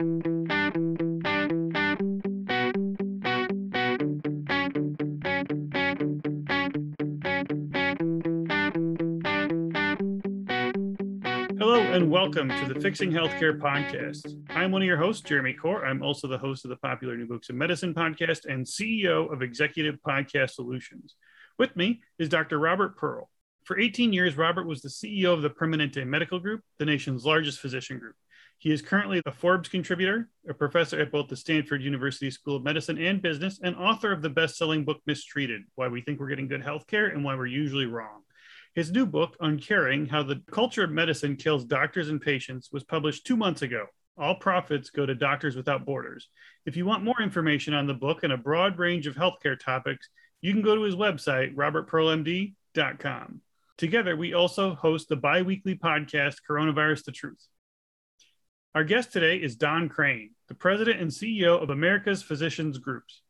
Hello and welcome to the Fixing Healthcare podcast. I'm one of your hosts, Jeremy Corr. I'm also the host of the popular New Books in Medicine podcast and CEO of Executive Podcast Solutions. With me is Dr. Robert Pearl. For 18 years, Robert was the CEO of the Permanente Medical Group, the nation's largest physician group. He is currently a Forbes contributor, a professor at both the Stanford University School of Medicine and Business, and author of the best selling book Mistreated Why We Think We're Getting Good Healthcare and Why We're Usually Wrong. His new book, Uncaring How the Culture of Medicine Kills Doctors and Patients, was published two months ago. All profits go to Doctors Without Borders. If you want more information on the book and a broad range of healthcare topics, you can go to his website, robertpearlmd.com. Together, we also host the bi weekly podcast, Coronavirus the Truth. Our guest today is Don Crane, the president and CEO of America's Physicians Groups.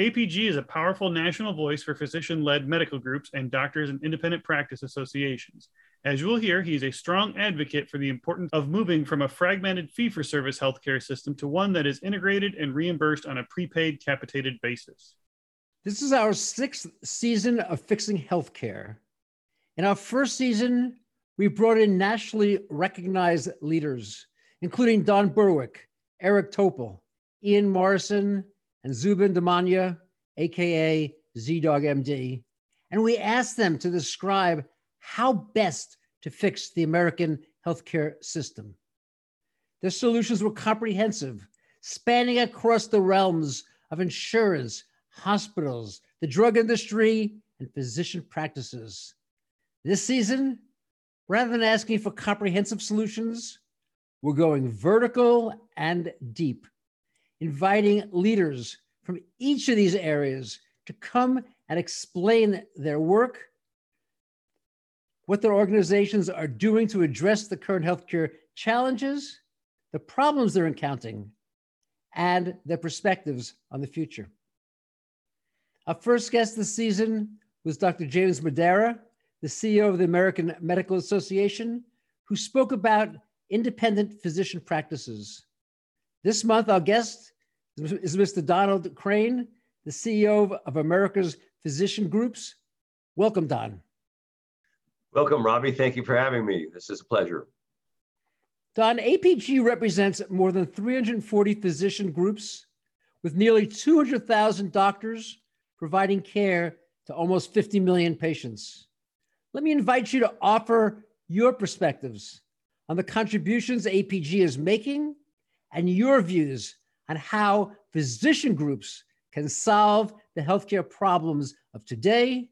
APG is a powerful national voice for physician led medical groups and doctors and independent practice associations. As you will hear, he is a strong advocate for the importance of moving from a fragmented fee for service healthcare system to one that is integrated and reimbursed on a prepaid capitated basis. This is our sixth season of Fixing Healthcare. In our first season, we brought in nationally recognized leaders, including Don Berwick, Eric Topol, Ian Morrison, and Zubin Damania, aka ZDoggMD, and we asked them to describe how best to fix the American healthcare system. Their solutions were comprehensive, spanning across the realms of insurance, hospitals, the drug industry, and physician practices. This season, rather than asking for comprehensive solutions, we're going vertical and deep inviting leaders from each of these areas to come and explain their work, what their organizations are doing to address the current healthcare challenges, the problems they're encountering, and their perspectives on the future. Our first guest this season was Dr. James Madara, the CEO of the American Medical Association, who spoke about independent physician practices. This month, our guest is Mr. Donald Crane, the CEO of America's Physician Groups. Welcome, Don. Welcome, Robbie. Thank you for having me. This is a pleasure. Don, APG represents more than 340 physician groups with nearly 200,000 doctors providing care to almost 50 million patients. Let me invite you to offer your perspectives on the contributions APG is making and your views on how physician groups can solve the healthcare problems of today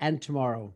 and tomorrow.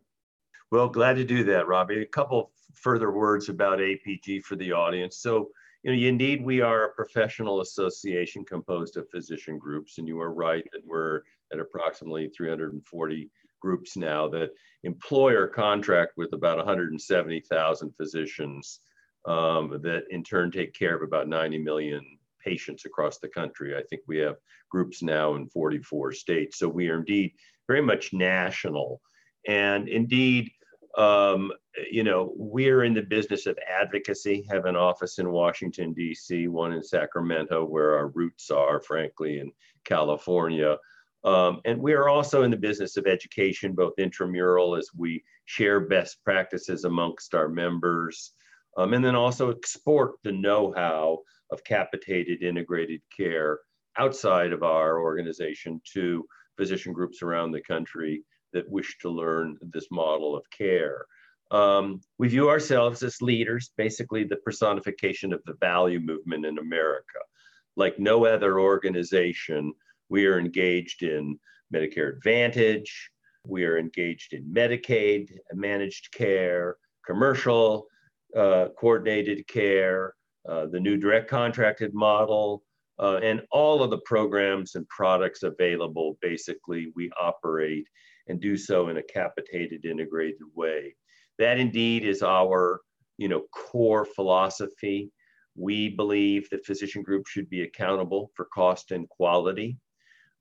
Well, glad to do that, Robbie. A couple further words about APG for the audience. So, you know, indeed, we are a professional association composed of physician groups, and you are right that we're at approximately 340 groups now that employ or contract with about 170,000 physicians um, that in turn take care of about 90 million patients across the country. I think we have groups now in 44 states. So we are indeed very much national. And indeed, um, you know, we're in the business of advocacy, have an office in Washington, D.C., one in Sacramento, where our roots are, frankly, in California. Um, and we are also in the business of education, both intramural as we share best practices amongst our members, um, and then also export the know how of capitated integrated care outside of our organization to physician groups around the country that wish to learn this model of care. Um, we view ourselves as leaders, basically the personification of the value movement in America. Like no other organization, we are engaged in Medicare Advantage, we are engaged in Medicaid, managed care, commercial, uh, coordinated care, uh, the new direct contracted model, uh, and all of the programs and products available, basically, we operate and do so in a capitated integrated way. That indeed is our you know, core philosophy. We believe that physician groups should be accountable for cost and quality.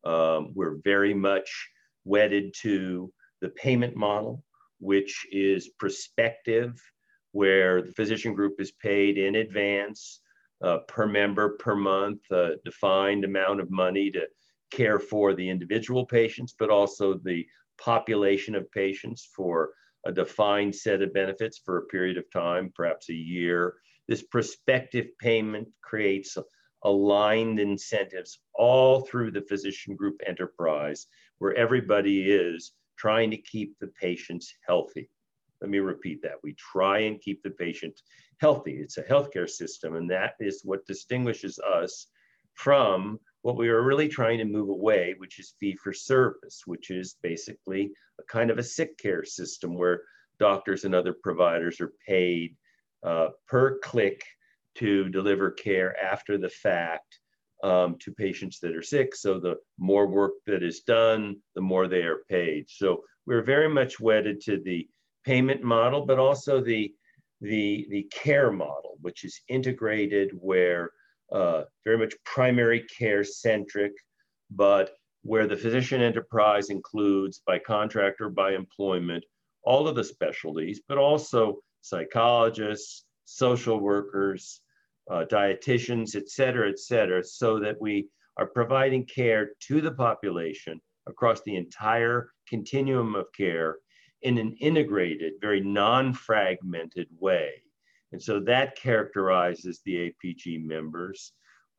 Um, we're very much wedded to the payment model, which is prospective where the physician group is paid in advance uh, per member per month, a defined amount of money to care for the individual patients, but also the population of patients for a defined set of benefits for a period of time, perhaps a year. This prospective payment creates aligned incentives all through the physician group enterprise where everybody is trying to keep the patients healthy. Let me repeat that. We try and keep the patient healthy. It's a healthcare system, and that is what distinguishes us from what we are really trying to move away, which is fee for service, which is basically a kind of a sick care system where doctors and other providers are paid uh, per click to deliver care after the fact um, to patients that are sick. So the more work that is done, the more they are paid. So we're very much wedded to the payment model, but also the the the care model, which is integrated, where uh, very much primary care centric, but where the physician enterprise includes by contract or by employment all of the specialties, but also psychologists, social workers, uh, dietitians, et cetera, et cetera, so that we are providing care to the population across the entire continuum of care in an integrated, very non-fragmented way. And so that characterizes the APG members.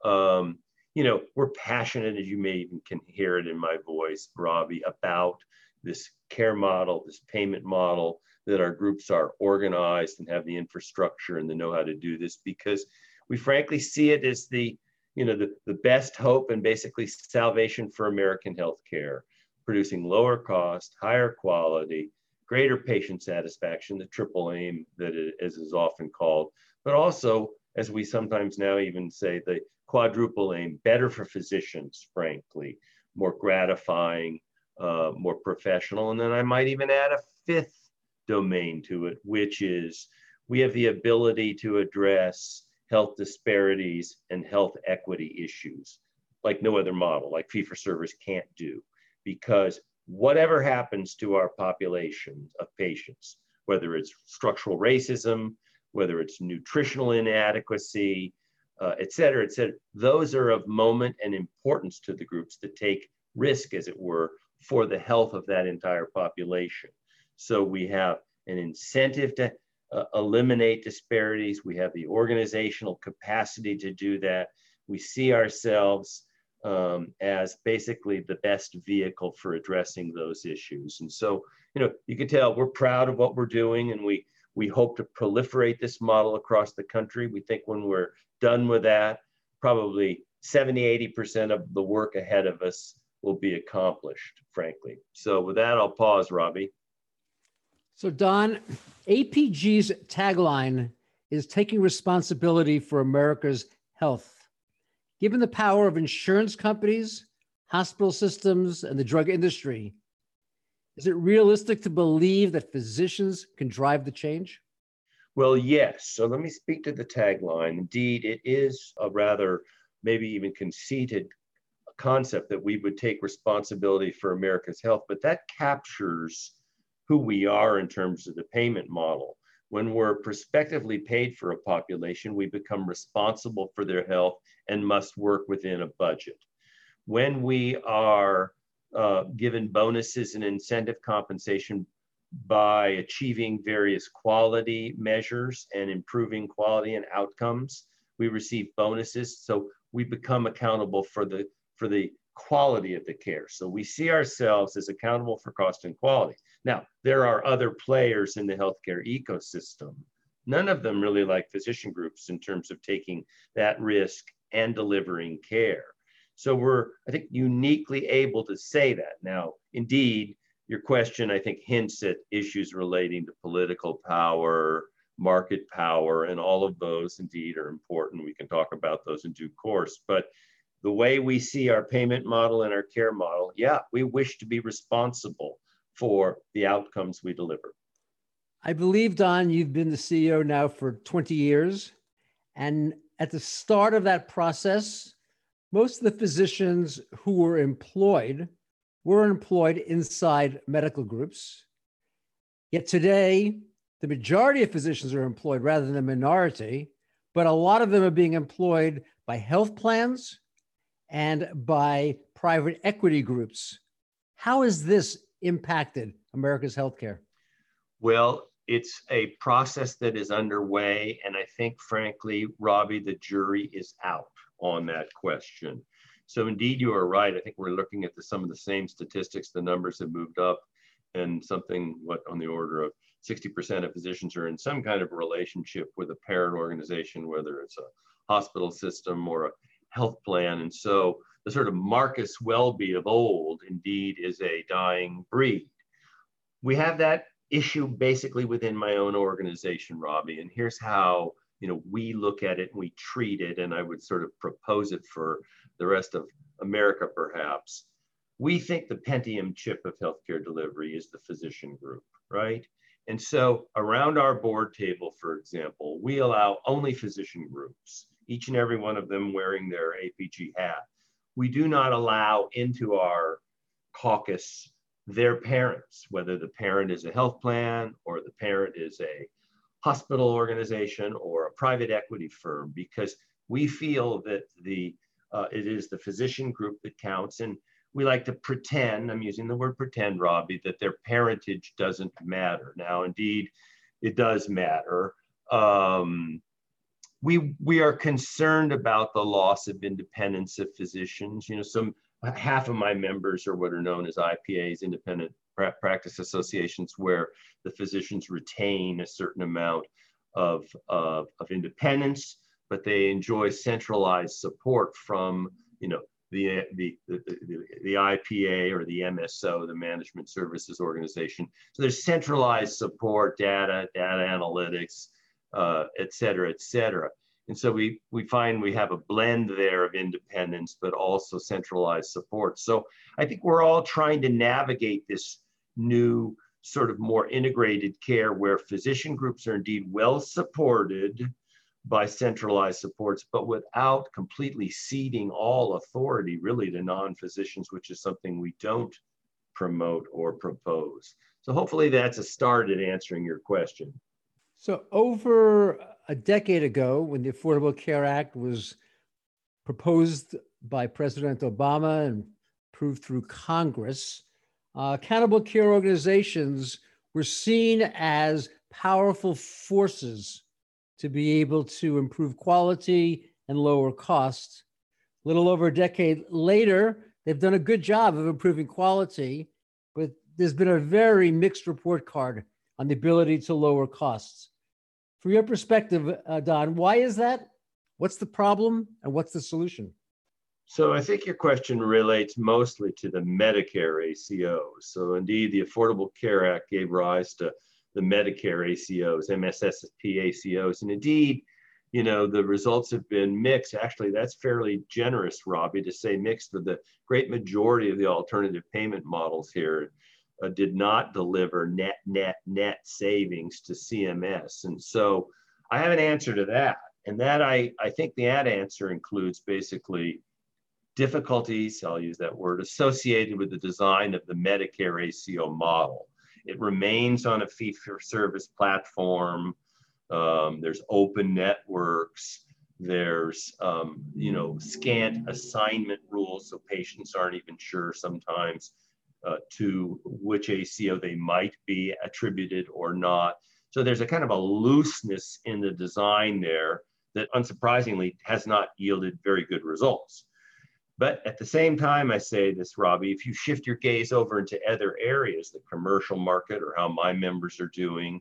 Um, you know, we're passionate, as you may even can hear it in my voice, Robbie, about this care model, this payment model, that our groups are organized and have the infrastructure and the know how to do this because we frankly see it as the, you know, the, the best hope and basically salvation for American healthcare, producing lower cost, higher quality, greater patient satisfaction, the triple aim that it is, is often called, but also, as we sometimes now even say, the quadruple aim, better for physicians, frankly, more gratifying, uh, more professional. And then I might even add a fifth domain to it, which is we have the ability to address health disparities and health equity issues like no other model, like fee for service can't do, because whatever happens to our population of patients, whether it's structural racism, whether it's nutritional inadequacy, uh, et cetera, et cetera, those are of moment and importance to the groups that take risk, as it were, for the health of that entire population. So we have an incentive to uh, eliminate disparities. We have the organizational capacity to do that. We see ourselves um, as basically the best vehicle for addressing those issues. And so, you know, you can tell we're proud of what we're doing and we, we hope to proliferate this model across the country. We think when we're done with that, probably 70, 80% of the work ahead of us will be accomplished, frankly. So with that, I'll pause, Robbie. So Don, APG's tagline is taking responsibility for America's health. Given the power of insurance companies, hospital systems, and the drug industry, is it realistic to believe that physicians can drive the change? Well, yes. So let me speak to the tagline. Indeed, it is a rather maybe even conceited concept that we would take responsibility for America's health, but that captures who we are in terms of the payment model. When we're prospectively paid for a population, we become responsible for their health and must work within a budget. When we are uh, given bonuses and incentive compensation by achieving various quality measures and improving quality and outcomes, we receive bonuses. So we become accountable for the for the quality of the care. So we see ourselves as accountable for cost and quality. Now, there are other players in the healthcare ecosystem. None of them really like physician groups in terms of taking that risk and delivering care. So we're, I think, uniquely able to say that. Now, indeed, your question, I think, hints at issues relating to political power, market power, and all of those indeed are important. We can talk about those in due course. But the way we see our payment model and our care model, yeah, we wish to be responsible for the outcomes we deliver. I believe, Don, you've been the CEO now for 20 years. And at the start of that process, most of the physicians who were employed were employed inside medical groups. Yet today, the majority of physicians are employed rather than the minority but a lot of them are being employed by health plans and by private equity groups. How has this impacted America's healthcare? Well, it's a process that is underway. And I think, frankly, Robbie, the jury is out on that question. So, indeed, you are right. I think we're looking at the, some of the same statistics. The numbers have moved up, and something what on the order of 60% of physicians are in some kind of relationship with a parent organization, whether it's a hospital system or a health plan. And so, the sort of Marcus Welby of old, indeed, is a dying breed. We have that issue basically within my own organization, Robbie. And here's how you know we look at it and we treat it, and I would sort of propose it for the rest of America, perhaps. We think the Pentium chip of healthcare delivery is the physician group, right? And so around our board table, for example, we allow only physician groups, each and every one of them wearing their APG hat. We do not allow into our caucus their parents, whether the parent is a health plan or the parent is a hospital organization or a private equity firm, because we feel that the uh, it is the physician group that counts. And we like to pretend, I'm using the word pretend, Robbie, that their parentage doesn't matter. Now, indeed, it does matter. Um, we, we are concerned about the loss of independence of physicians. You know, some half of my members are what are known as IPAs, independent practice associations, where the physicians retain a certain amount of, of, of independence, but they enjoy centralized support from, you know, the, the, the, the, the IPA or the MSO, the Management Services Organization. So there's centralized support, data, data analytics, uh, et cetera, et cetera. And so we, we find we have a blend there of independence, but also centralized support. So I think we're all trying to navigate this new sort of more integrated care where physician groups are indeed well supported by centralized supports, but without completely ceding all authority really to non-physicians, which is something we don't promote or propose. So hopefully that's a start at answering your question. So over a decade ago, when the Affordable Care Act was proposed by President Obama and approved through Congress, uh, accountable care organizations were seen as powerful forces to be able to improve quality and lower costs. A little over a decade later, they've done a good job of improving quality, but there's been a very mixed report card on the ability to lower costs. From your perspective, uh, Don, why is that? What's the problem and what's the solution? So I think your question relates mostly to the Medicare ACOs. So indeed, the Affordable Care Act gave rise to the Medicare ACOs, MSSP ACOs, and indeed, you know, the results have been mixed. Actually, that's fairly generous, Robbie, to say mixed. But the great majority of the alternative payment models here uh, did not deliver net, net, net savings to CMS. And so I have an answer to that. And that I, I think the ad answer includes basically difficulties, I'll use that word, associated with the design of the Medicare ACO model. It remains on a fee for service platform. Um, there's open networks. There's, um, you know, scant assignment rules, so patients aren't even sure sometimes uh, to which ACO they might be attributed or not. So there's a kind of a looseness in the design there that unsurprisingly has not yielded very good results. But at the same time, I say this, Robbie, if you shift your gaze over into other areas, the commercial market or how my members are doing,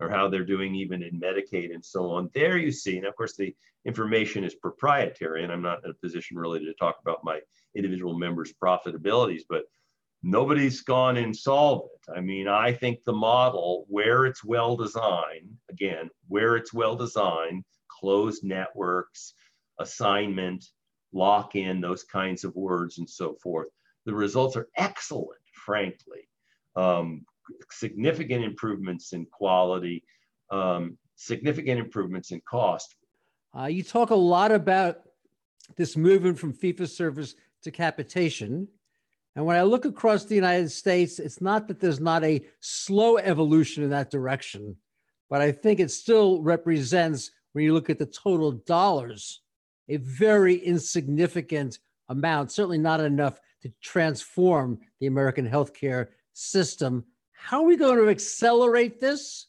or how they're doing even in Medicaid and so on, there you see, and of course the information is proprietary, and I'm not in a position really to talk about my individual members' profitabilities, but nobody's gone insolvent. I mean, I think the model, where it's well designed, again, where it's well designed, closed networks, assignment, lock in, those kinds of words and so forth, the results are excellent, frankly. Um, significant improvements in quality, um, significant improvements in cost. Uh, you talk a lot about this movement from fee for service to capitation. And when I look across the United States, it's not that there's not a slow evolution in that direction, but I think it still represents when you look at the total dollars, a very insignificant amount, certainly not enough to transform the American healthcare system. How are we going to accelerate this?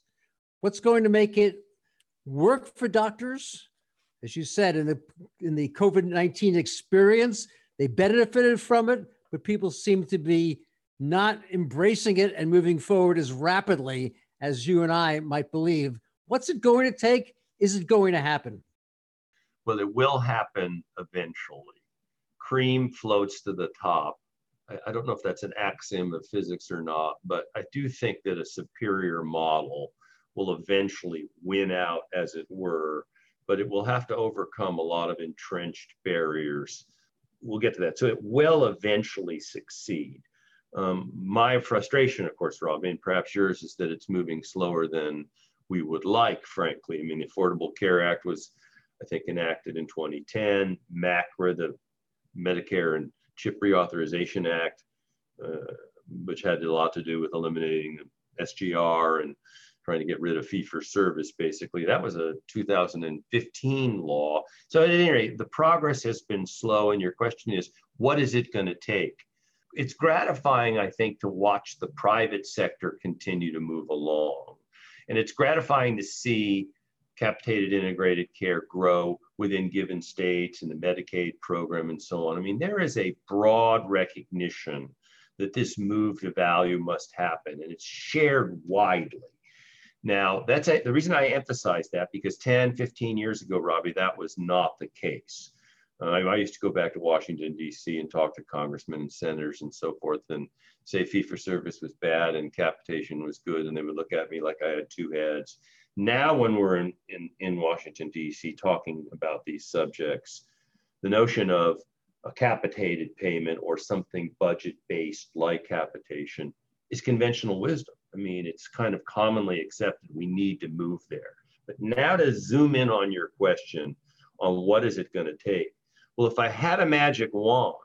What's going to make it work for doctors? As you said, in the in the COVID 19 experience, they benefited from it, but people seem to be not embracing it and moving forward as rapidly as you and I might believe. What's it going to take? Is it going to happen? Well, it will happen eventually. Cream floats to the top. I, I don't know if that's an axiom of physics or not, but I do think that a superior model will eventually win out, as it were, but it will have to overcome a lot of entrenched barriers. We'll get to that. So it will eventually succeed. Um, my frustration, of course, Rob, and perhaps yours, is that it's moving slower than we would like, frankly. I mean, the Affordable Care Act was, I think, enacted in 2010. MACRA, the Medicare and CHIP Reauthorization Act, uh, which had a lot to do with eliminating the SGR and trying to get rid of fee for service, basically. That was a 2015 law. So, at any rate, the progress has been slow. And your question is, what is it going to take? it's gratifying, I think, to watch the private sector continue to move along. And it's gratifying to see capitated integrated care grow within given states and the Medicaid program and so on. I mean, there is a broad recognition that this move to value must happen and it's shared widely. Now, that's a, the reason I emphasize that because 10, 15 years ago, Robbie, that was not the case. Uh, I used to go back to Washington, D.C. and talk to congressmen and senators and so forth and say fee for service was bad and capitation was good. And they would look at me like I had two heads. Now, when we're in, in, in Washington, D.C., talking about these subjects, the notion of a capitated payment or something budget based like capitation is conventional wisdom. I mean, it's kind of commonly accepted. We need to move there. But now to zoom in on your question on what is it going to take, well, if I had a magic wand,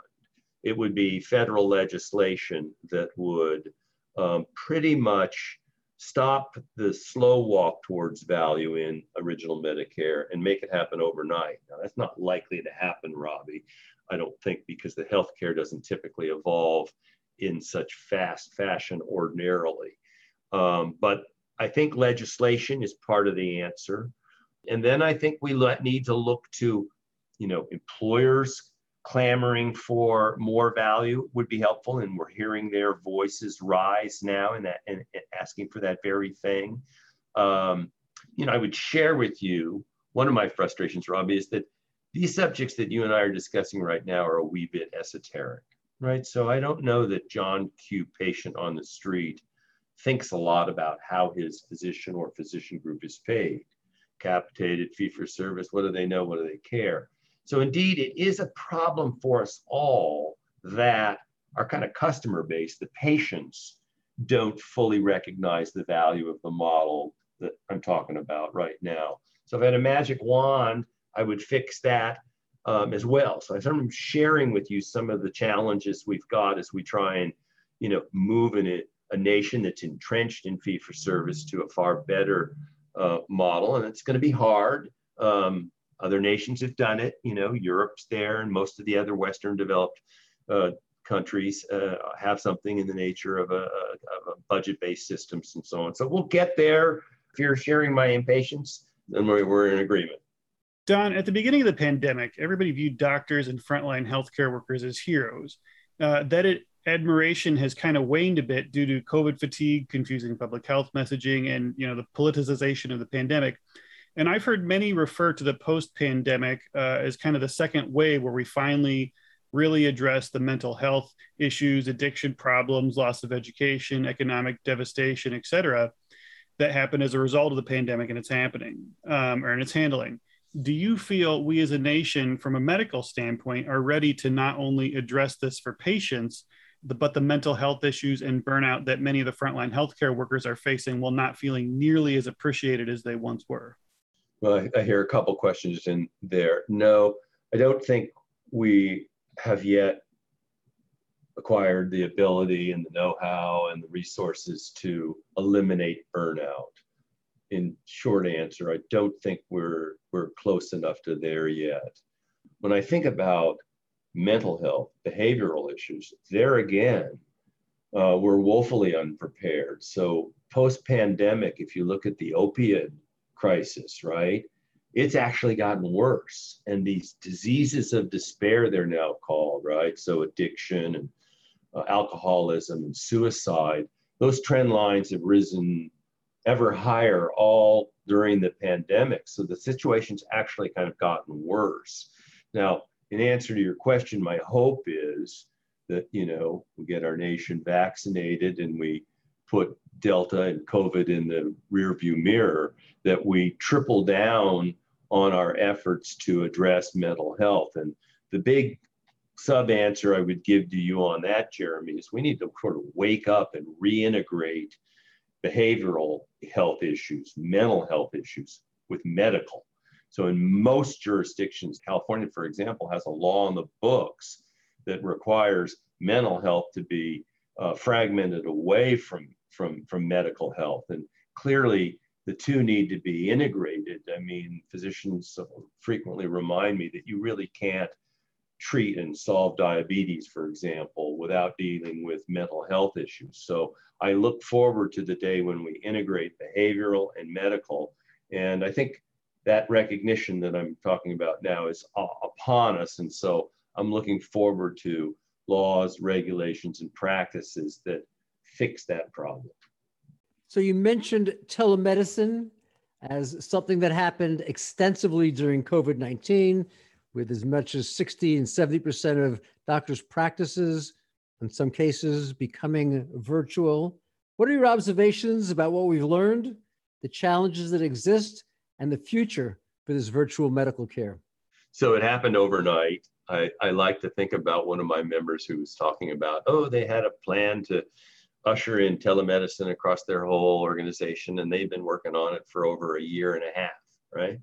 it would be federal legislation that would um, pretty much stop the slow walk towards value in original Medicare and make it happen overnight. Now, that's not likely to happen, Robbie, I don't think, because the healthcare doesn't typically evolve in such fast fashion ordinarily. Um, but I think legislation is part of the answer. And then I think we let, need to look to you know, employers clamoring for more value would be helpful. And we're hearing their voices rise now and that and, and asking for that very thing. Um, you know, I would share with you one of my frustrations, Robbie, is that these subjects that you and I are discussing right now are a wee bit esoteric, right? So I don't know that John Q. patient on the street thinks a lot about how his physician or physician group is paid. Capitated, fee for service, what do they know? What do they care? So indeed, it is a problem for us all that our kind of customer base, the patients, don't fully recognize the value of the model that I'm talking about right now. So if I had a magic wand, I would fix that um, as well. So I'm sharing with you some of the challenges we've got as we try and, you know, move in a, nation that's entrenched in fee for service to a far better uh, model. And it's going to be hard. Um, other nations have done it. You know, Europe's there, and most of the other Western developed uh, countries uh, have something in the nature of a, a, budget-based systems and so on. So we'll get there. If you're sharing my impatience, then we're in agreement. Don, at the beginning of the pandemic, everybody viewed doctors and frontline healthcare workers as heroes. Uh, that it, admiration has kind of waned a bit due to COVID fatigue, confusing public health messaging, and you know the politicization of the pandemic. And I've heard many refer to the post pandemic uh, as kind of the second wave where we finally really address the mental health issues, addiction problems, loss of education, economic devastation, et cetera, that happen as a result of the pandemic and it's happening um, or in it's handling. Do you feel we as a nation, from a medical standpoint, are ready to not only address this for patients, but the mental health issues and burnout that many of the frontline healthcare workers are facing while not feeling nearly as appreciated as they once were? Well, I, I hear a couple questions in there. No, I don't think we have yet acquired the ability and the know-how and the resources to eliminate burnout. in short answer, I don't think we're we're close enough to there yet. When I think about mental health, behavioral issues, there again, uh, we're woefully unprepared. So post-pandemic, if you look at the opiate crisis, right, it's actually gotten worse. And these diseases of despair, they're now called, right? So addiction and uh, alcoholism and suicide, those trend lines have risen ever higher all during the pandemic. So the situation's actually kind of gotten worse. Now, in answer to your question, my hope is that, you know, we get our nation vaccinated and we put Delta and COVID in the rearview mirror, that we triple down on our efforts to address mental health. And the big sub answer I would give to you on that, Jeremy, is we need to sort of wake up and reintegrate behavioral health issues, mental health issues with medical. So, in most jurisdictions, California, for example, has a law on the books that requires mental health to be uh, fragmented away from, from, from medical health. And clearly, the two need to be integrated. I mean, physicians frequently remind me that you really can't treat and solve diabetes, for example, without dealing with mental health issues. So I look forward to the day when we integrate behavioral and medical. And I think that recognition that I'm talking about now is uh, upon us. And so I'm looking forward to laws, regulations, and practices that fix that problem. So you mentioned telemedicine as something that happened extensively during COVID 19 with as much as 60 and 70% of doctors' practices, in some cases, becoming virtual. What are your observations about what we've learned, the challenges that exist, and the future for this virtual medical care? So it happened overnight. I, I like to think about one of my members who was talking about, oh, they had a plan to usher in telemedicine across their whole organization, and they've been working on it for over a year and a half, right?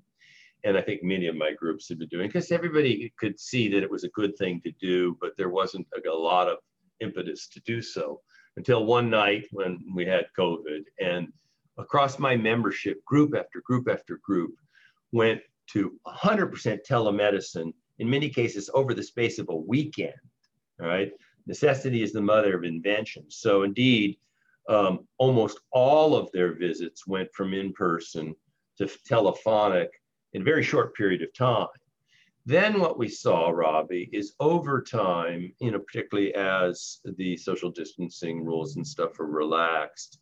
and I think many of my groups have been doing because everybody could see that it was a good thing to do, but there wasn't a, a lot of impetus to do so until one night when we had COVID and across my membership, group after group after group went to 100% telemedicine, in many cases over the space of a weekend. All right. Necessity is the mother of invention. So, indeed, um, almost all of their visits went from in person to telephonic in a very short period of time. Then what we saw, Robbie, is over time, you know, particularly as the social distancing rules and stuff are relaxed,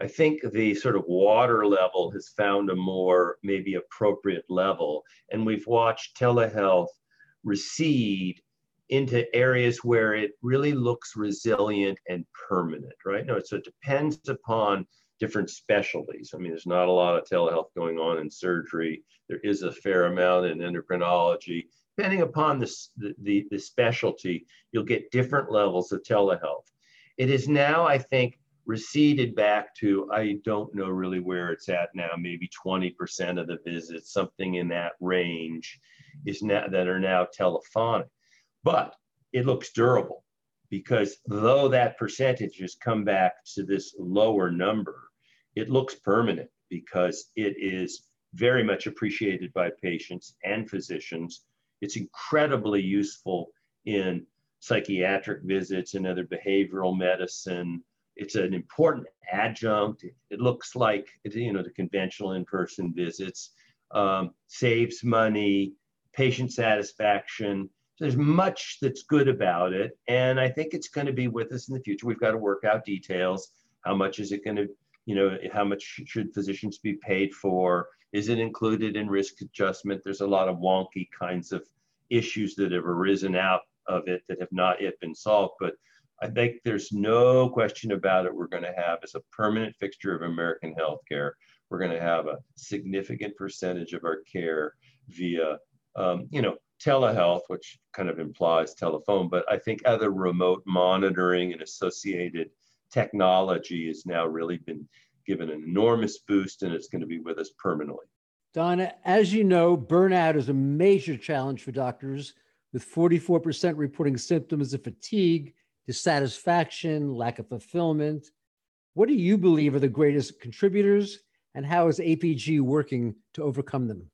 I think the sort of water level has found a more maybe appropriate level. And we've watched telehealth recede into areas where it really looks resilient and permanent, right? No, so it depends upon different specialties. I mean, there's not a lot of telehealth going on in surgery. There is a fair amount in endocrinology. Depending upon the, the, the specialty, you'll get different levels of telehealth. It is now, I think, receded back to, I don't know really where it's at now, maybe 20% of the visits, something in that range is now that are now telephonic. But it looks durable because though that percentage has come back to this lower number, it looks permanent because it is very much appreciated by patients and physicians. It's incredibly useful in psychiatric visits and other behavioral medicine. It's an important adjunct. It looks like you know the conventional in-person visits. Um, saves money, patient satisfaction. There's much that's good about it, and I think it's going to be with us in the future. We've got to work out details. How much is it going to you know, how much should physicians be paid for? Is it included in risk adjustment? There's a lot of wonky kinds of issues that have arisen out of it that have not yet been solved. But I think there's no question about it. We're going to have as a permanent fixture of American healthcare. We're going to have a significant percentage of our care via, um, you know, telehealth, which kind of implies telephone, but I think other remote monitoring and associated technology has now really been given an enormous boost and it's going to be with us permanently. Donna, as you know, burnout is a major challenge for doctors, with 44% reporting symptoms of fatigue, dissatisfaction, lack of fulfillment. What do you believe are the greatest contributors, and how is APG working to overcome them?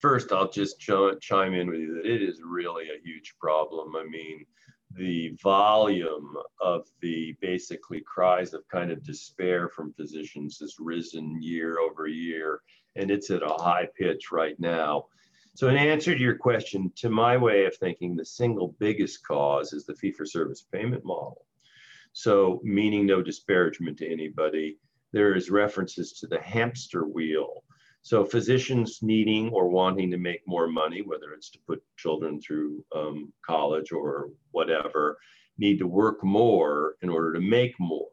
First, I'll just ch- chime in with you that it is really a huge problem. I mean, the volume of the basically cries of kind of despair from physicians has risen year over year, and it's at a high pitch right now. So, in answer to your question, to my way of thinking, the single biggest cause is the fee for service payment model. So, meaning no disparagement to anybody, there is references to the hamster wheel. So, physicians needing or wanting to make more money, whether it's to put children through um, college or whatever, need to work more in order to make more.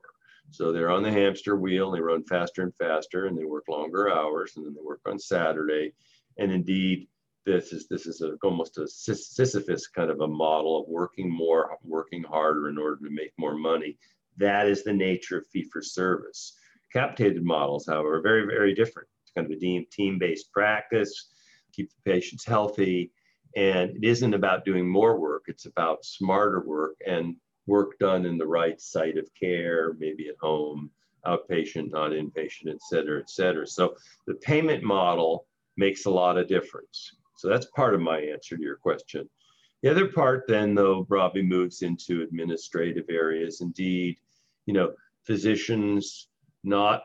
So they're on the hamster wheel, they run faster and faster, and they work longer hours, and then they work on Saturday. And indeed, this is this is a, almost a Sisyphus kind of a model of working more, working harder in order to make more money. That is the nature of fee for service. Capitated models, however, are very very different. It's kind of a team-based practice, keep the patients healthy, and it isn't about doing more work. It's about smarter work and work done in the right site of care, maybe at home, outpatient, not inpatient, et cetera, et cetera. So the payment model makes a lot of difference. So that's part of my answer to your question. The other part then, though, Robbie moves into administrative areas. Indeed, you know, physicians not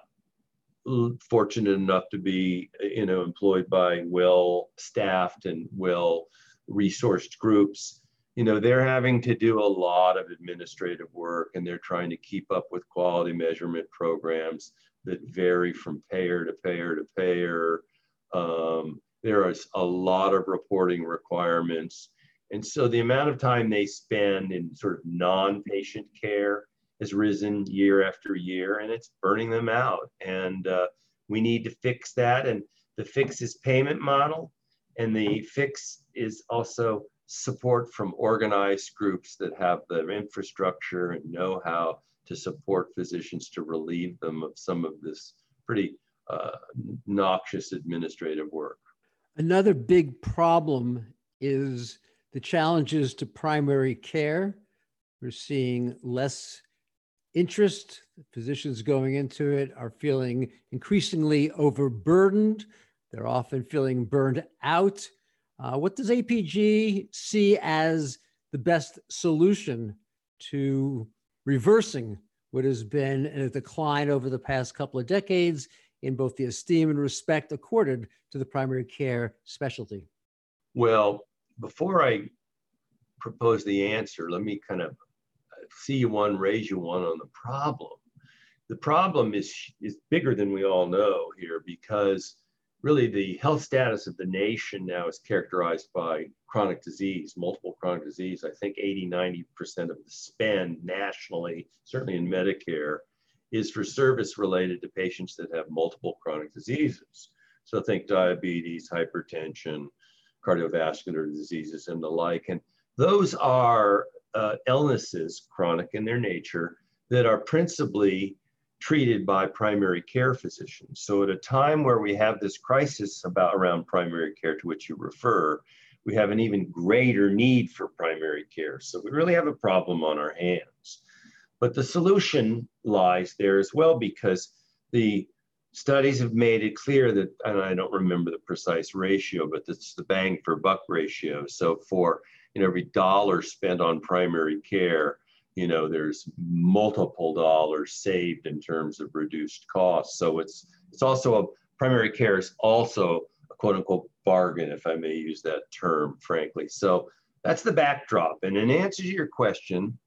fortunate enough to be, you know, employed by well-staffed and well-resourced groups, you know, they're having to do a lot of administrative work and they're trying to keep up with quality measurement programs that vary from payer to payer to payer. Um, there is a lot of reporting requirements. And so the amount of time they spend in sort of non-patient care has risen year after year and it's burning them out. And uh, we need to fix that. And the fix is payment model. And the fix is also support from organized groups that have the infrastructure and know how to support physicians to relieve them of some of this pretty uh, noxious administrative work. Another big problem is the challenges to primary care. We're seeing less interest. Physicians going into it are feeling increasingly overburdened. They're often feeling burned out. Uh, what does APG see as the best solution to reversing what has been a decline over the past couple of decades in both the esteem and respect accorded to the primary care specialty? Well, before I propose the answer, let me kind of uh, see you one, raise you one on the problem. The problem is, is bigger than we all know here because really the health status of the nation now is characterized by chronic disease, multiple chronic disease. I think 80, 90% of the spend nationally, certainly in Medicare, is for service related to patients that have multiple chronic diseases. So think diabetes, hypertension, cardiovascular diseases, and the like. And those are uh, illnesses, chronic in their nature, that are principally treated by primary care physicians. So at a time where we have this crisis about around primary care to which you refer, we have an even greater need for primary care. So we really have a problem on our hands. But the solution lies there as well because the studies have made it clear that, and I don't remember the precise ratio, but it's the bang for buck ratio. So for you know, every dollar spent on primary care, you know, there's multiple dollars saved in terms of reduced costs. So it's it's also a primary care is also a quote unquote bargain, if I may use that term, frankly. So that's the backdrop. And in answer to your question,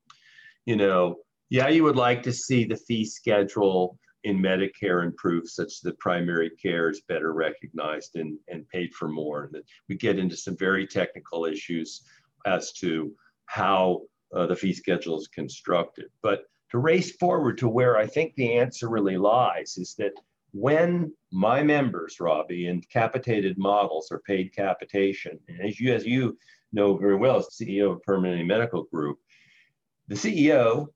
you know, yeah, you would like to see the fee schedule in Medicare improve such that primary care is better recognized and, and paid for more. And that we get into some very technical issues as to how uh, the fee schedule is constructed. But to race forward to where I think the answer really lies is that when my members, Robbie, in capitated models or paid capitation, and as you as you know very well as CEO of Permanente Medical Group, the CEO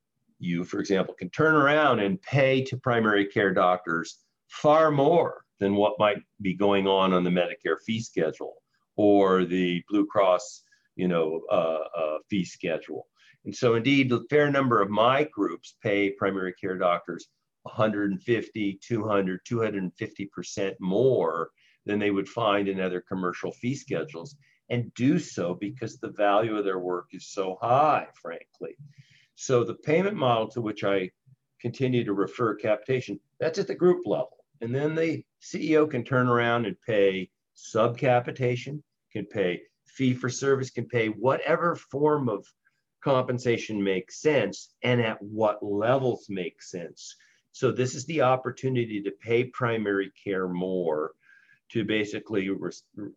you, for example, can turn around and pay to primary care doctors far more than what might be going on on the Medicare fee schedule or the Blue Cross, you know, uh, uh, fee schedule. And so, indeed, a fair number of my groups pay primary care doctors 150, 200, 250% more than they would find in other commercial fee schedules and do so because the value of their work is so high, frankly. So the payment model to which I continue to refer capitation, that's at the group level. And then the CEO can turn around and pay subcapitation, can pay fee for service, can pay whatever form of compensation makes sense and at what levels make sense. So this is the opportunity to pay primary care more to basically re-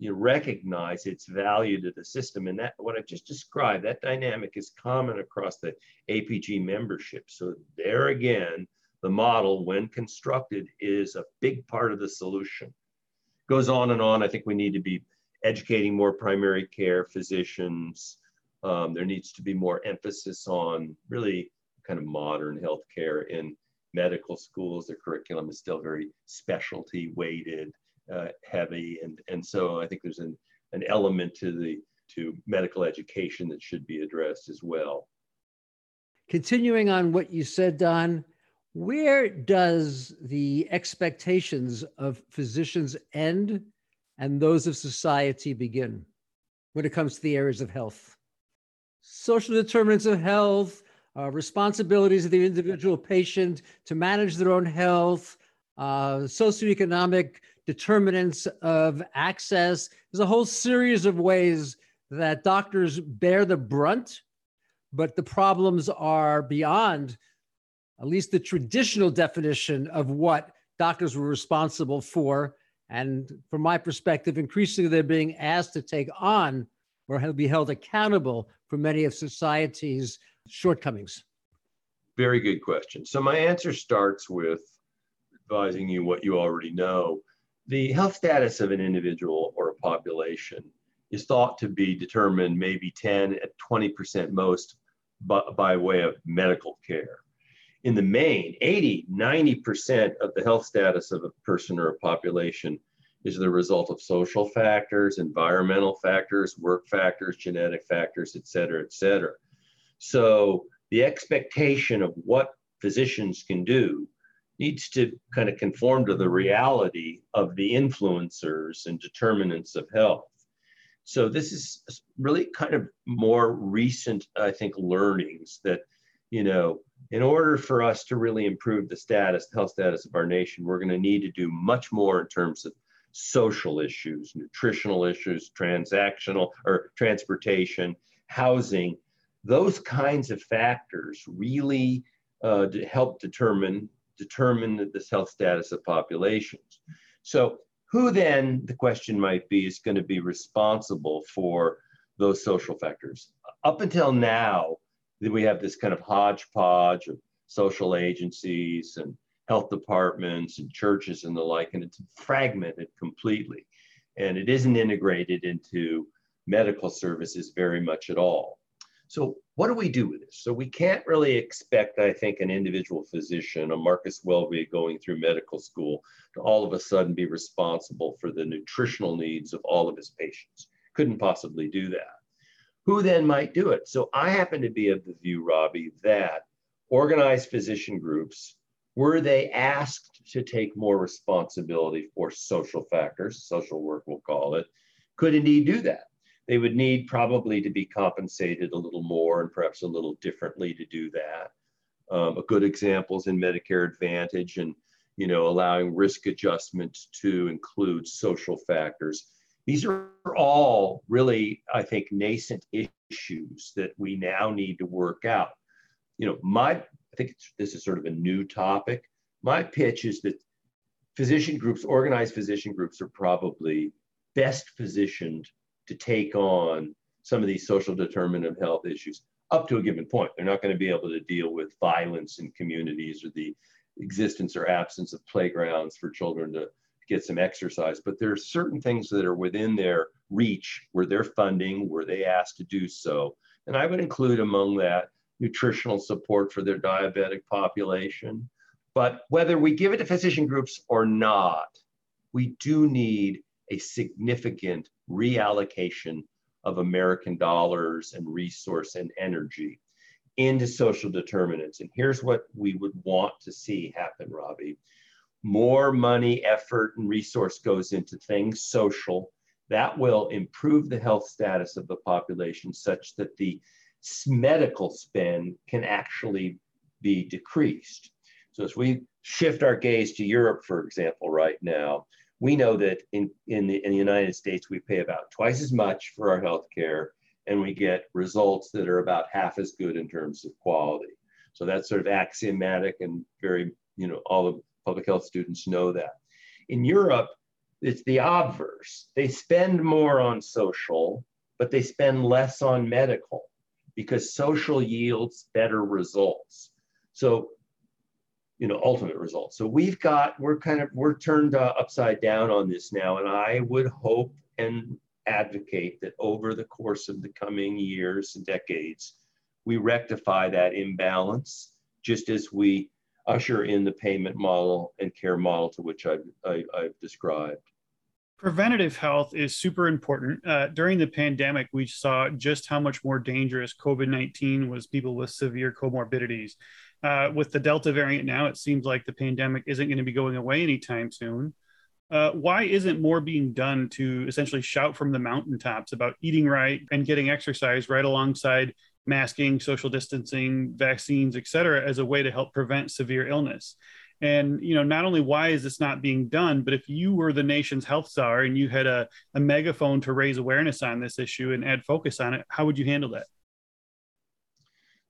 recognize its value to the system. And that what I've just described, that dynamic is common across the APG membership. So there again, the model, when constructed, is a big part of the solution. Goes on and on. I think we need to be educating more primary care physicians. Um, there needs to be more emphasis on really kind of modern healthcare in medical schools. The curriculum is still very specialty weighted, uh, heavy, and and so I think there's an an element to the to medical education that should be addressed as well. Continuing on what you said, Don, where does the expectations of physicians end and those of society begin when it comes to the areas of health? Social determinants of health, uh, responsibilities of the individual patient to manage their own health, uh, socioeconomic determinants of access. There's a whole series of ways that doctors bear the brunt, but the problems are beyond at least the traditional definition of what doctors were responsible for. And from my perspective, increasingly they're being asked to take on or be held accountable for many of society's shortcomings? Very good question. So, my answer starts with advising you what you already know. The health status of an individual or a population is thought to be determined maybe 10 at 20% most by, by way of medical care. In the main, 80, 90% of the health status of a person or a population is the result of social factors, environmental factors, work factors, genetic factors, et cetera, et cetera. So the expectation of what physicians can do needs to kind of conform to the reality of the influencers and determinants of health. So this is really kind of more recent, I think, learnings that, you know, in order for us to really improve the status, the health status of our nation, we're going to need to do much more in terms of social issues, nutritional issues, transactional or transportation, housing, those kinds of factors really uh, help determine determine this health status of populations. So who then, the question might be, is going to be responsible for those social factors? Up until now, we have this kind of hodgepodge of social agencies and health departments and churches and the like, and it's fragmented completely. And it isn't integrated into medical services very much at all. So what do we do with this? So we can't really expect, I think, an individual physician, a Marcus Welby going through medical school, to all of a sudden be responsible for the nutritional needs of all of his patients. Couldn't possibly do that. Who then might do it? So I happen to be of the view, Robbie, that organized physician groups, were they asked to take more responsibility for social factors, social work we'll call it, could indeed do that they would need probably to be compensated a little more and perhaps a little differently to do that. Um, a good example is in Medicare Advantage and you know allowing risk adjustment to include social factors. These are all really, I think, nascent issues that we now need to work out. You know, my I think this is sort of a new topic. My pitch is that physician groups, organized physician groups, are probably best positioned to take on some of these social determinant of health issues up to a given point. They're not going to be able to deal with violence in communities or the existence or absence of playgrounds for children to get some exercise. But there are certain things that are within their reach where they're funding, where they asked to do so. And I would include among that nutritional support for their diabetic population. But whether we give it to physician groups or not, we do need a significant reallocation of American dollars and resource and energy into social determinants. And here's what we would want to see happen, Robbie. More money, effort, and resource goes into things social. That will improve the health status of the population such that the medical spend can actually be decreased. So as we shift our gaze to Europe, for example, right now, we know that in, in, the, in the United States, we pay about twice as much for our health care and we get results that are about half as good in terms of quality. So that's sort of axiomatic and very, you know, all the public health students know that. In Europe, it's the obverse. They spend more on social, but they spend less on medical because social yields better results. So, you know, ultimate results. So we've got, we're kind of, we're turned uh, upside down on this now. And I would hope and advocate that over the course of the coming years and decades, we rectify that imbalance, just as we usher in the payment model and care model to which I've, I, i have described. Preventative health is super important. Uh, during the pandemic, we saw just how much more dangerous COVID 19 was people with severe comorbidities. Uh, with the Delta variant now, it seems like the pandemic isn't going to be going away anytime soon uh, why isn't more being done to essentially shout from the mountaintops about eating right and getting exercise right alongside masking, social distancing, vaccines, et cetera, as a way to help prevent severe illness? And you know, not only why is this not being done, but if you were the nation's health czar and you had a, a megaphone to raise awareness on this issue and add focus on it, how would you handle that?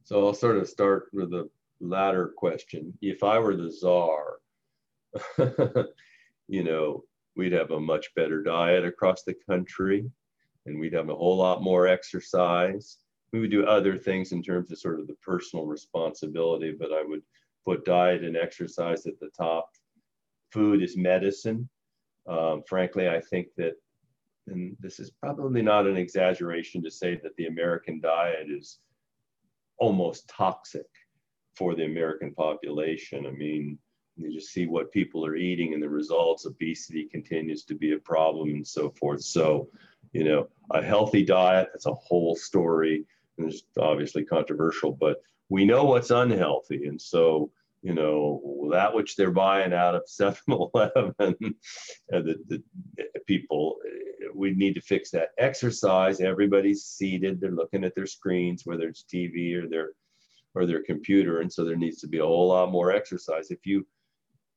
So I'll sort of start with the latter question. If I were the czar, you know, we'd have a much better diet across the country and we'd have a whole lot more exercise. We would do other things in terms of sort of the personal responsibility, but I would put diet and exercise at the top. Food is medicine. Um, frankly, I think that, and this is probably not an exaggeration to say that the American diet is almost toxic for the American population. I mean, you just see what people are eating and the results. Obesity continues to be a problem and so forth. So, you know, a healthy diet, that's a whole story. And it's obviously controversial, but we know what's unhealthy. And so, you know, that which they're buying out of 7 Eleven, the, the people, we need to fix that. Exercise, everybody's seated, they're looking at their screens, whether it's TV or their or their computer. And so there needs to be a whole lot more exercise. If you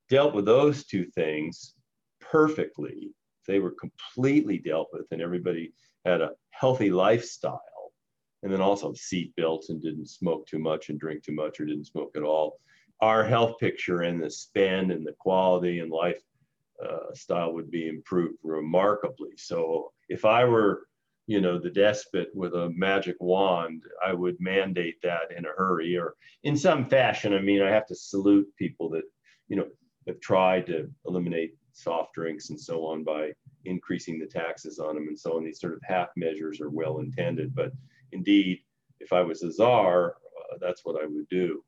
dealt with those two things perfectly, they were completely dealt with, and everybody had a healthy lifestyle, and then also seat belts and didn't smoke too much and drink too much or didn't smoke at all. Our health picture and the spend and the quality and life uh, style would be improved remarkably. So if I were, you know, the despot with a magic wand, I would mandate that in a hurry or in some fashion. I mean, I have to salute people that, you know, have tried to eliminate soft drinks and so on by increasing the taxes on them and so on. These sort of half measures are well intended, but indeed, if I was a czar, uh, that's what I would do.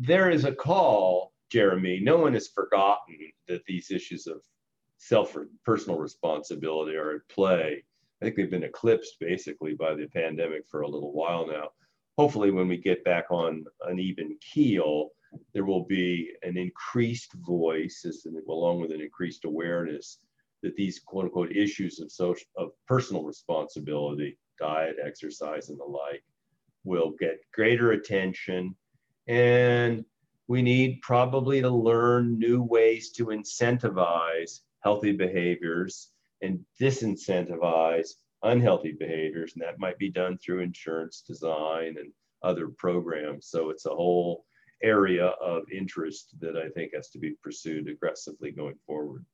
There is a call, Jeremy. No one has forgotten that these issues of self personal responsibility are at play. Think they've been eclipsed basically by the pandemic for a little while now. Hopefully, when we get back on an even keel, there will be an increased voice along with an increased awareness that these quote unquote issues of social of personal responsibility, diet, exercise, and the like will get greater attention. And we need probably to learn new ways to incentivize healthy behaviors and disincentivize unhealthy behaviors. And that might be done through insurance design and other programs. So it's a whole area of interest that I think has to be pursued aggressively going forward.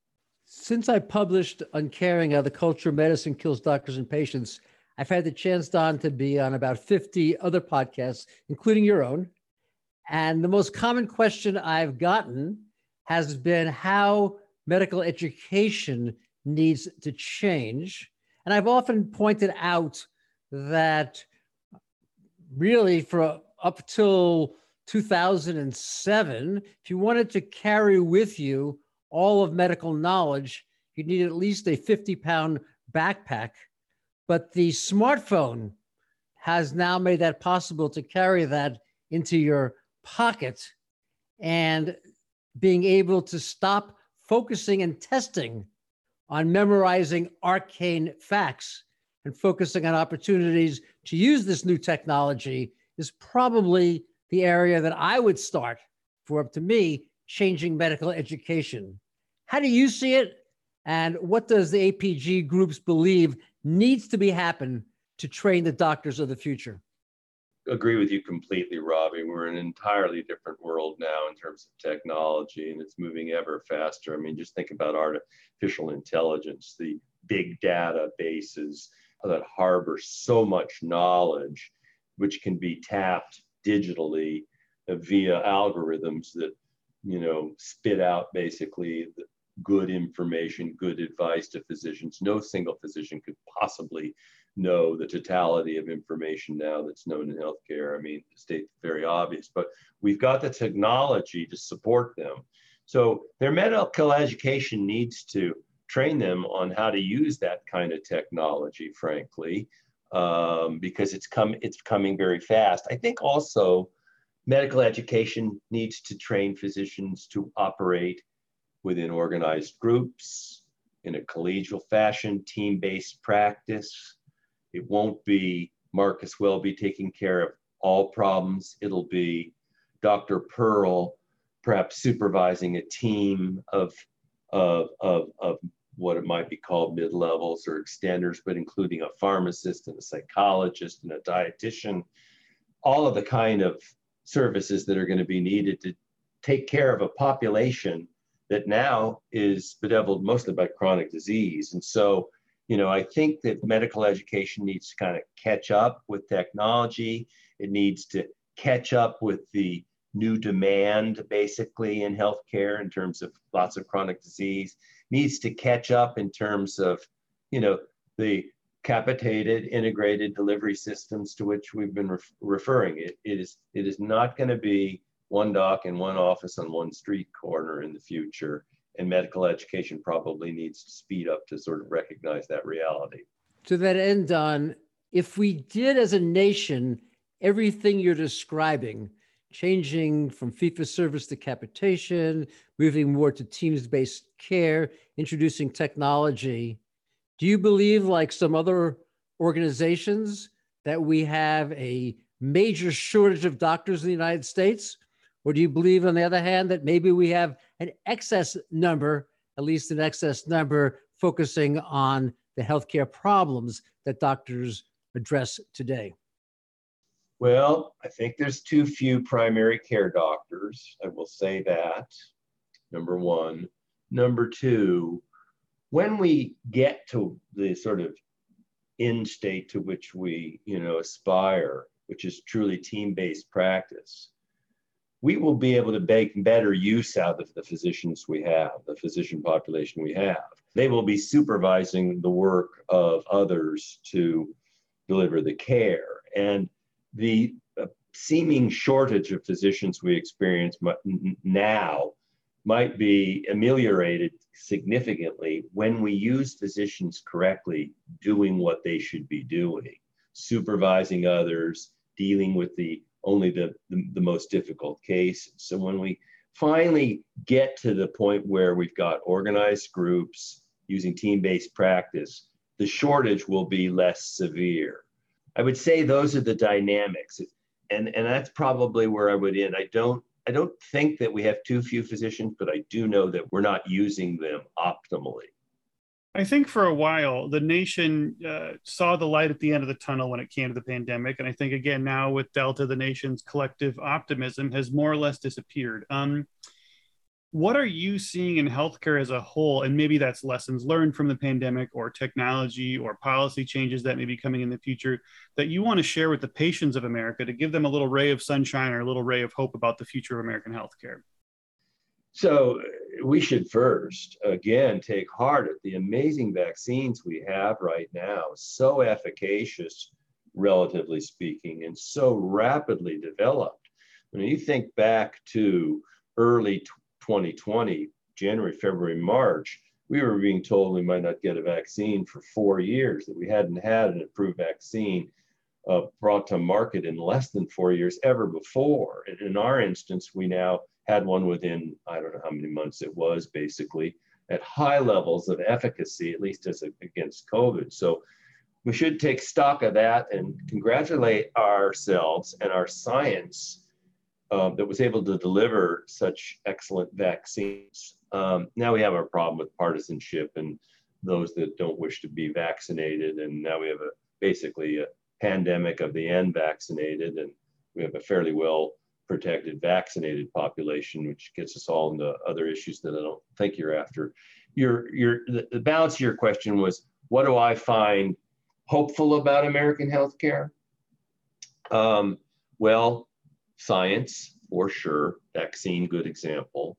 Since I published Uncaring How the Culture of Medicine Kills Doctors and Patients, I've had the chance, Don, to be on about 50 other podcasts, including your own. And the most common question I've gotten has been how medical education needs to change. And I've often pointed out that really for up till 2007, if you wanted to carry with you all of medical knowledge, you need at least a 50 pound backpack. But the smartphone has now made that possible to carry that into your pocket and being able to stop focusing and testing on memorizing arcane facts and focusing on opportunities to use this new technology is probably the area that I would start for up to me changing medical education. How do you see it? And what does the APG groups believe needs to be happen to train the doctors of the future? Agree with you completely, Robbie. We're in an entirely different world now in terms of technology, and it's moving ever faster. I mean, just think about artificial intelligence, the big databases that harbor so much knowledge, which can be tapped digitally via algorithms that you know spit out basically good information, good advice to physicians. No single physician could possibly know the totality of information now that's known in healthcare. I mean, the state's very obvious, but we've got the technology to support them. So their medical education needs to train them on how to use that kind of technology, frankly, um, because it's come it's coming very fast. I think also medical education needs to train physicians to operate within organized groups in a collegial fashion, team-based practice. It won't be Marcus Welby taking care of all problems. It'll be Dr. Pearl perhaps supervising a team of, of, of, of what it might be called mid-levels or extenders, but including a pharmacist and a psychologist and a dietitian, all of the kind of services that are going to be needed to take care of a population that now is bedeviled mostly by chronic disease. And so, you know, I think that medical education needs to kind of catch up with technology. It needs to catch up with the new demand basically in healthcare in terms of lots of chronic disease needs to catch up in terms of you know the capitated integrated delivery systems to which we've been ref- referring it, it is it is not going to be one doc in one office on one street corner in the future. And medical education probably needs to speed up to sort of recognize that reality. To that end, Don, if we did as a nation everything you're describing, changing from fee for service to capitation, moving more to teams based care, introducing technology, do you believe, like some other organizations, that we have a major shortage of doctors in the United States? Or do you believe, on the other hand, that maybe we have an excess number, at least an excess number, focusing on the healthcare problems that doctors address today? Well, I think there's too few primary care doctors. I will say that, number one. Number two, when we get to the sort of end state to which we, you know, aspire, which is truly team-based practice, we will be able to make better use out of the physicians we have, the physician population we have. They will be supervising the work of others to deliver the care. And the uh, seeming shortage of physicians we experience now might be ameliorated significantly when we use physicians correctly, doing what they should be doing, supervising others, dealing with the only the, the, the most difficult case. So when we finally get to the point where we've got organized groups using team-based practice, the shortage will be less severe. I would say those are the dynamics. And, and that's probably where I would end. I don't I don't think that we have too few physicians, but I do know that we're not using them optimally. I think for a while, the nation uh, saw the light at the end of the tunnel when it came to the pandemic. And I think, again, now with Delta, the nation's collective optimism has more or less disappeared. Um, what are you seeing in healthcare as a whole? And maybe that's lessons learned from the pandemic or technology or policy changes that may be coming in the future that you want to share with the patients of America to give them a little ray of sunshine or a little ray of hope about the future of American healthcare. So we should first, again, take heart at the amazing vaccines we have right now, so efficacious, relatively speaking, and so rapidly developed. When you think back to early 2020, January, February, March, we were being told we might not get a vaccine for four years, that we hadn't had an approved vaccine uh, brought to market in less than four years ever before. And in our instance, we now had one within, I don't know how many months it was, basically, at high levels of efficacy, at least as a, against COVID. So we should take stock of that and congratulate ourselves and our science um, that was able to deliver such excellent vaccines. Um, now we have a problem with partisanship and those that don't wish to be vaccinated. And now we have a basically a pandemic of the unvaccinated, and we have a fairly well protected vaccinated population, which gets us all into other issues that I don't think you're after. Your, your, the, the balance of your question was, what do I find hopeful about American healthcare? Um, well, science for sure, vaccine, good example.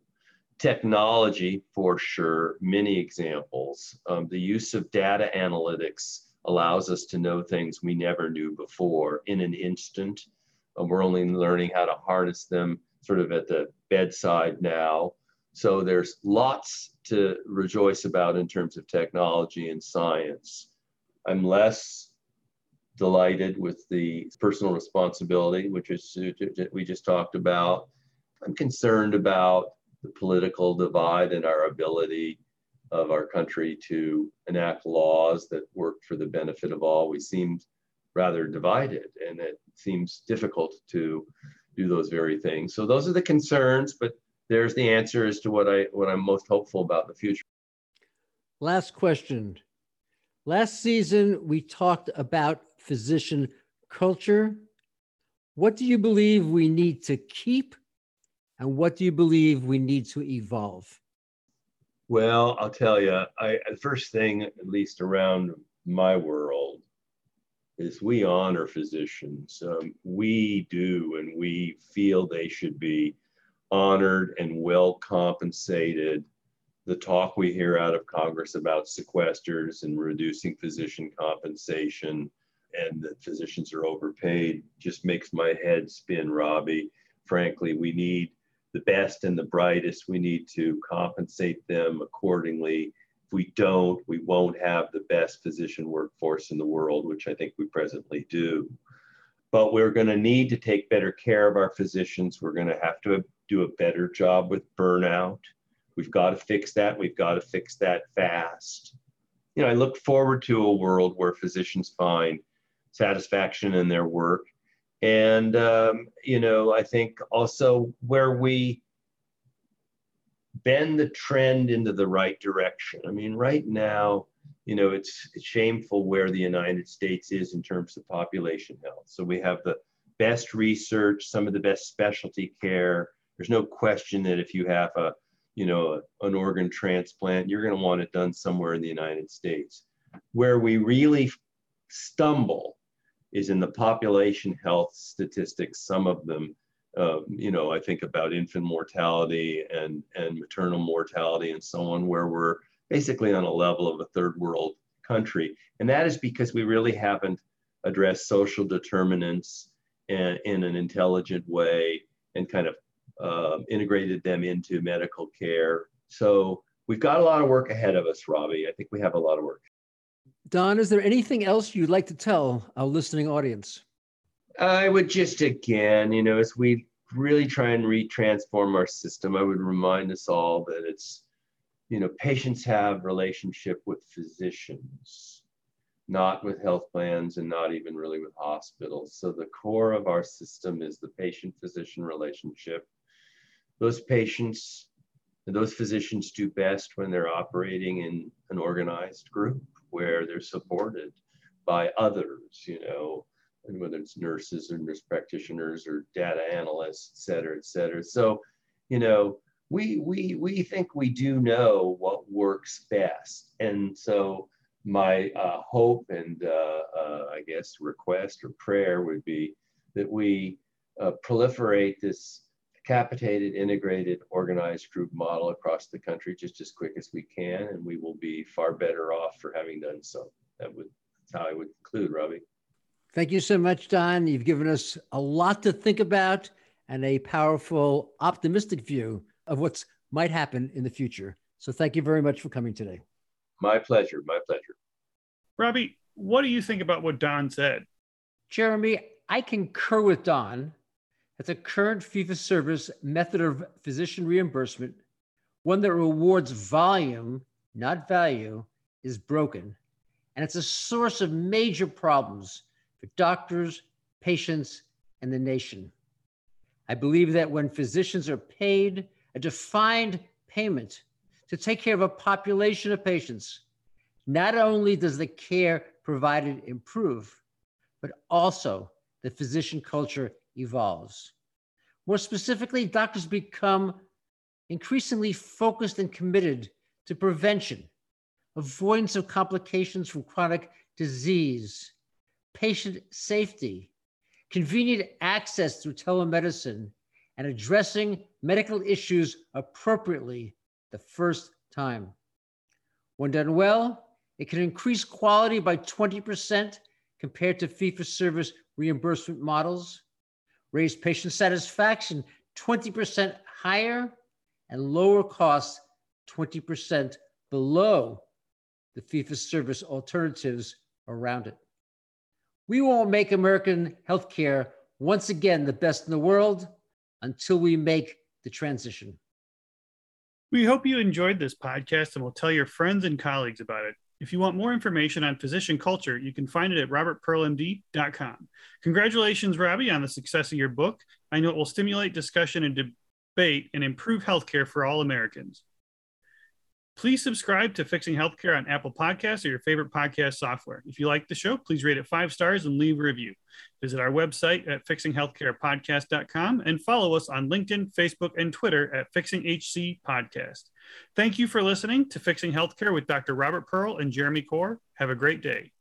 Technology for sure, many examples. Um, the use of data analytics allows us to know things we never knew before in an instant. We're only learning how to harness them sort of at the bedside now. So there's lots to rejoice about in terms of technology and science. I'm less delighted with the personal responsibility, which is we just talked about. I'm concerned about the political divide and our ability of our country to enact laws that work for the benefit of all. We seem rather divided, and it seems difficult to do those very things. So those are the concerns, but there's the answer as to what I what I'm most hopeful about the future. Last question. Last season we talked about physician culture. What do you believe we need to keep and what do you believe we need to evolve? Well, I'll tell you, I, the first thing, at least around my world, is we honor physicians. Um, we do, and we feel they should be honored and well compensated. The talk we hear out of Congress about sequesters and reducing physician compensation and that physicians are overpaid just makes my head spin, Robbie. Frankly, we need the best and the brightest. We need to compensate them accordingly. We don't, we won't have the best physician workforce in the world, which I think we presently do. But we're going to need to take better care of our physicians. We're going to have to do a better job with burnout. We've got to fix that. We've got to fix that fast. You know, I look forward to a world where physicians find satisfaction in their work and, um, you know, I think also where we bend the trend into the right direction. I mean, right now, you know, it's, it's shameful where the United States is in terms of population health. So we have the best research, some of the best specialty care. There's no question that if you have a, you know, an organ transplant, you're going to want it done somewhere in the United States. Where we really stumble is in the population health statistics, some of them, uh, you know, I think about infant mortality and, and maternal mortality and so on, where we're basically on a level of a third world country. And that is because we really haven't addressed social determinants in, in an intelligent way and kind of uh, integrated them into medical care. So we've got a lot of work ahead of us, Robbie. I think we have a lot of work. Don, is there anything else you'd like to tell our listening audience? I would just again, you know, as we really try and retransform our system, I would remind us all that it's, you know, patients have relationship with physicians, not with health plans and not even really with hospitals. So the core of our system is the patient-physician relationship. Those patients, those physicians do best when they're operating in an organized group where they're supported by others, you know, whether it's nurses or nurse practitioners or data analysts, et cetera, et cetera. So, you know, we we we think we do know what works best, and so my uh, hope and uh, uh, I guess request or prayer would be that we uh, proliferate this capitated, integrated, organized group model across the country just as quick as we can, and we will be far better off for having done so. That would that's how I would conclude, Robbie. Thank you so much, Don. You've given us a lot to think about and a powerful, optimistic view of what's might happen in the future. So thank you very much for coming today. My pleasure. My pleasure. Robbie, what do you think about what Don said? Jeremy, I concur with Don that the current fee for service method of physician reimbursement, one that rewards volume, not value, is broken. And it's a source of major problems for doctors, patients, and the nation. I believe that when physicians are paid a defined payment to take care of a population of patients, not only does the care provided improve, but also the physician culture evolves. More specifically, doctors become increasingly focused and committed to prevention, avoidance of complications from chronic disease, patient safety, convenient access through telemedicine, and addressing medical issues appropriately the first time. When done well, it can increase quality by 20% compared to fee for service reimbursement models, raise patient satisfaction 20% higher, and lower costs 20% below the fee for service alternatives around it. We won't make American healthcare once again the best in the world until we make the transition. We hope you enjoyed this podcast and will tell your friends and colleagues about it. If you want more information on physician culture, you can find it at robertpearlmd.com. Congratulations, Robbie, on the success of your book. I know it will stimulate discussion and debate and improve healthcare for all Americans. Please subscribe to Fixing Healthcare on Apple Podcasts or your favorite podcast software. If you like the show, please rate it five stars and leave a review. Visit our website at fixinghealthcarepodcast.com and follow us on LinkedIn, Facebook, and Twitter at Fixing HC Podcast. Thank you for listening to Fixing Healthcare with Dr. Robert Pearl and Jeremy Corr. Have a great day.